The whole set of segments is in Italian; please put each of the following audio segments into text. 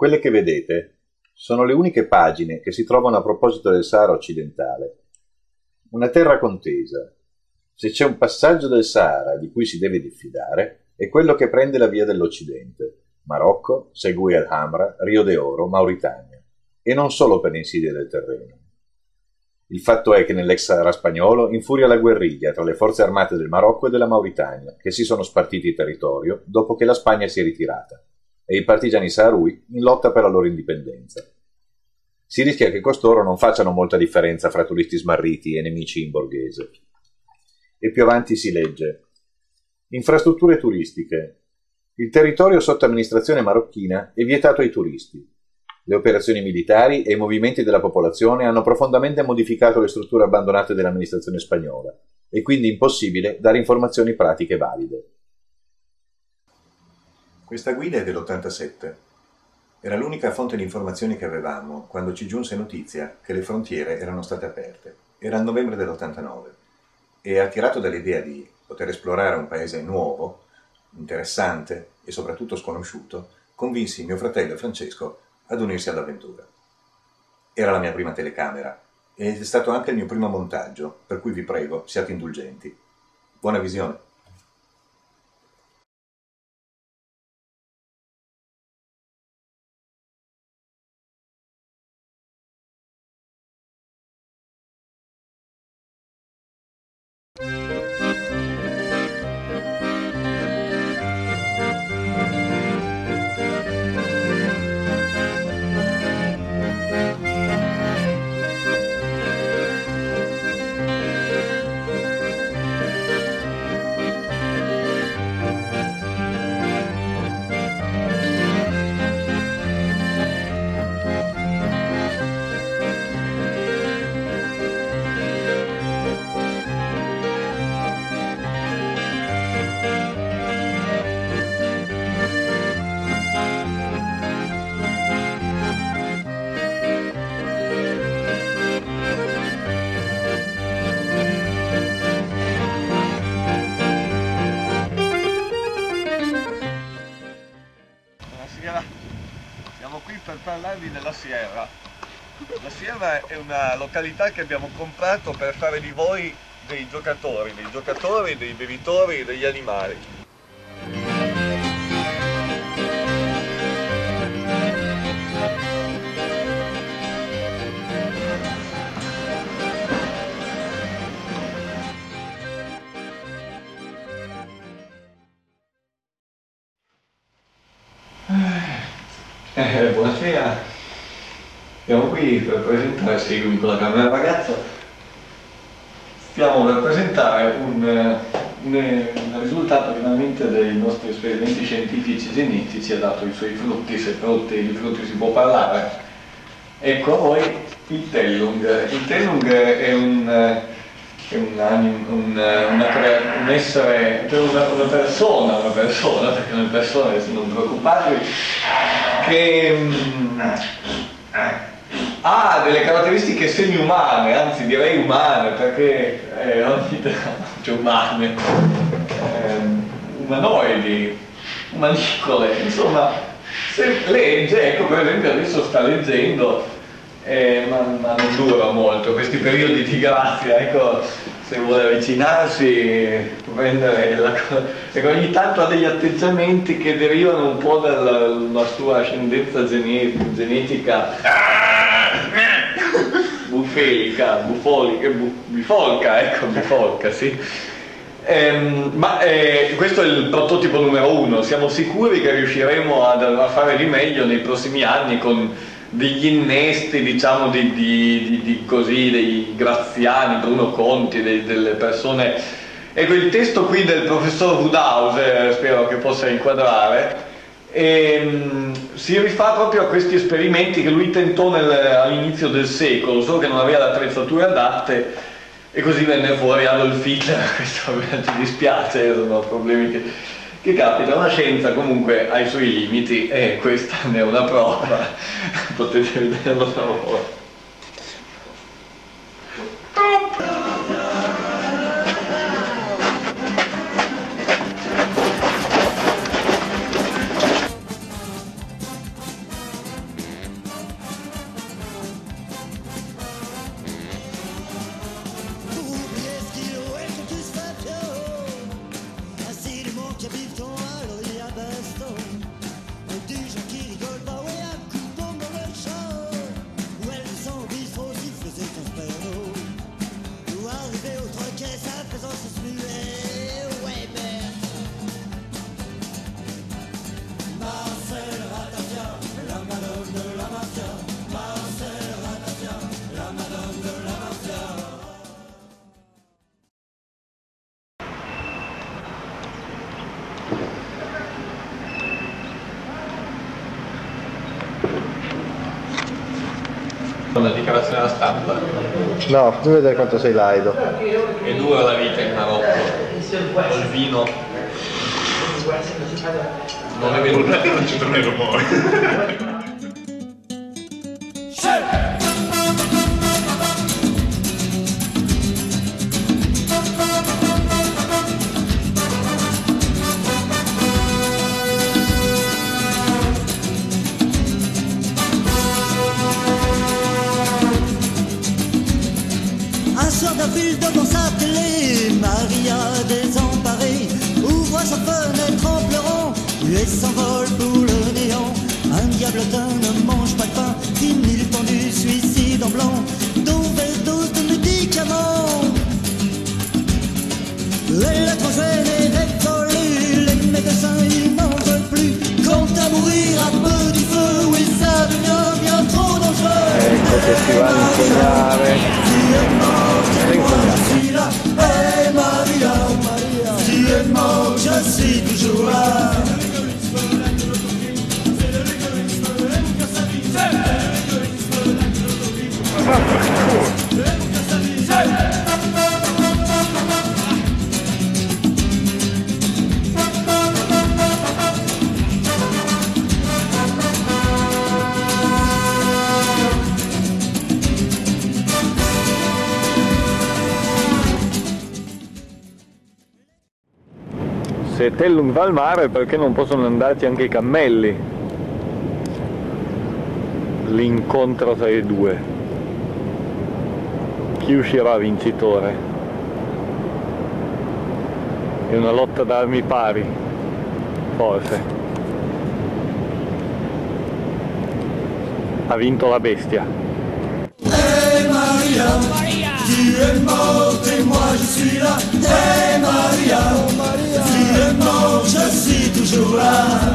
Quelle che vedete sono le uniche pagine che si trovano a proposito del Sahara occidentale. Una terra contesa. Se c'è un passaggio del Sahara di cui si deve diffidare, è quello che prende la via dell'Occidente. Marocco, Segui el Hamra, Rio de Oro, Mauritania. E non solo per insidie del terreno. Il fatto è che nell'ex Sahara spagnolo infuria la guerriglia tra le forze armate del Marocco e della Mauritania, che si sono spartiti il territorio dopo che la Spagna si è ritirata e i partigiani Saharui in lotta per la loro indipendenza. Si rischia che costoro non facciano molta differenza fra turisti smarriti e nemici in borghese. E più avanti si legge Infrastrutture turistiche. Il territorio sotto amministrazione marocchina è vietato ai turisti. Le operazioni militari e i movimenti della popolazione hanno profondamente modificato le strutture abbandonate dell'amministrazione spagnola, e quindi impossibile dare informazioni pratiche valide. Questa guida è dell'87. Era l'unica fonte di informazioni che avevamo quando ci giunse notizia che le frontiere erano state aperte. Era il novembre dell'89 e attirato dall'idea di poter esplorare un paese nuovo, interessante e soprattutto sconosciuto, convinsi mio fratello Francesco ad unirsi all'avventura. Era la mia prima telecamera ed è stato anche il mio primo montaggio, per cui vi prego, siate indulgenti. Buona visione! Parlarvi della Sierra. La Sierra è una località che abbiamo comprato per fare di voi dei giocatori, dei giocatori, dei bevitori, degli animali. Eh, buonasera, siamo qui per presentare, seguimi con la camera ragazza, stiamo per presentare un, un, un risultato finalmente dei nostri esperimenti scientifici genetici, ha dato i suoi frutti, se frutti, di frutti si può parlare. Ecco a voi il Tellung. Il Tellung è un è un, un, un essere, una, una, persona, una persona, perché una persona, non preoccupatevi, che mm, ha delle caratteristiche semi-umane, anzi direi umane, perché eh, ogni cioè umane, eh, umanoidi, umanicole, insomma, se legge, ecco per esempio adesso sta leggendo eh, ma, ma, non dura molto questi periodi di grazia, ecco, se vuole avvicinarsi, prendere la cosa, ecco, ogni tanto ha degli atteggiamenti che derivano un po' dalla sua ascendenza genetica bufelica, bufolica, bu, bifolca, ecco, bifolca, sì. Ehm, ma eh, questo è il prototipo numero uno, siamo sicuri che riusciremo a, a fare di meglio nei prossimi anni con degli innesti, diciamo, di, di, di, di così, dei graziani, Bruno Conti, dei, delle persone. Ecco, il testo qui del professor Woodhouse, spero che possa inquadrare, ehm, si rifà proprio a questi esperimenti che lui tentò nel, all'inizio del secolo, solo che non aveva le attrezzature adatte e così venne fuori Adolf Hitler, questo ci dispiace, sono problemi che che capita, la scienza comunque ha i suoi limiti e questa ne è una prova, potete vederlo da voi. Con la dichiarazione alla stampa. No, fammi vedere quanto sei laido. È dura la vita in Marocco. Col vino. Non è venuto. Non ci tornerò poi. Mort, je suis là, hey Maria, si est mort, je suis toujours là. Se Tellung va al mare perché non possono andarci anche i cammelli? L'incontro tra i due. Chi uscirà vincitore? È una lotta d'armi pari, forse. Ha vinto la bestia. Hey Maria, tu es morte et moi je suis là. Hey Maria, tu es morte, je suis toujours là.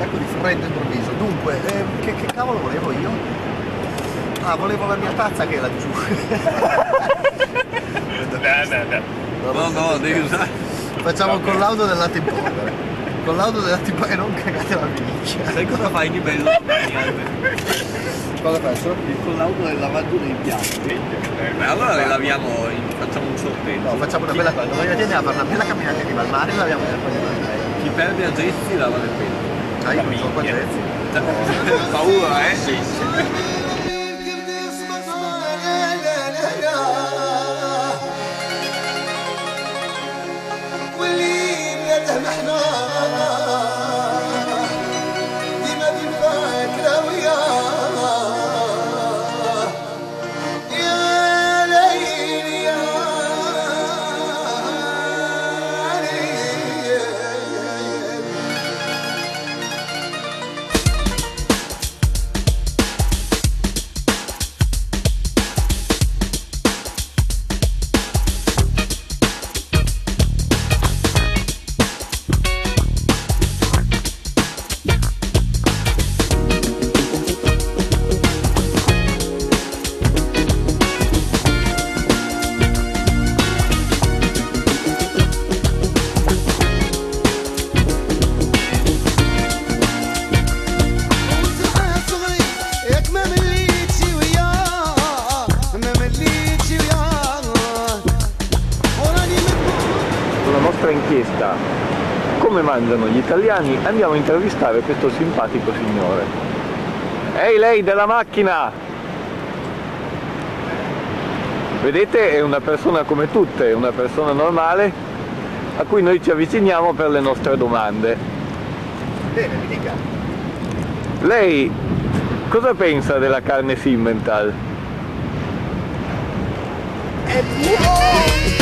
Ecco di freddo improvviso. Dunque, eh, che, che cavolo volevo io? Ah, volevo la mia tazza che è laggiù. No, no, devi usare. Facciamo il collaudo del latte in polvere. Collaudo del latte in polvere e non cagate la minchia. Sai cosa fai di bello? Cosa penso? Il collaudo del lavatura in piatti. Eh, allora le laviamo, facciamo un sorteggio. No, facciamo una bella cosa, voglio vedere a fare una bella camminata di riva al mare e laviamo per poi andare. Chi perde a Gezzi lava le penne. Dai, non so qua Minchia. Zezzi. Paura, eh? Sì, sì. Come mangiano gli italiani andiamo a intervistare questo simpatico signore. Ehi lei della macchina! Vedete è una persona come tutte, una persona normale a cui noi ci avviciniamo per le nostre domande. Bene, mi dica. Lei cosa pensa della carne Simmental? È buono!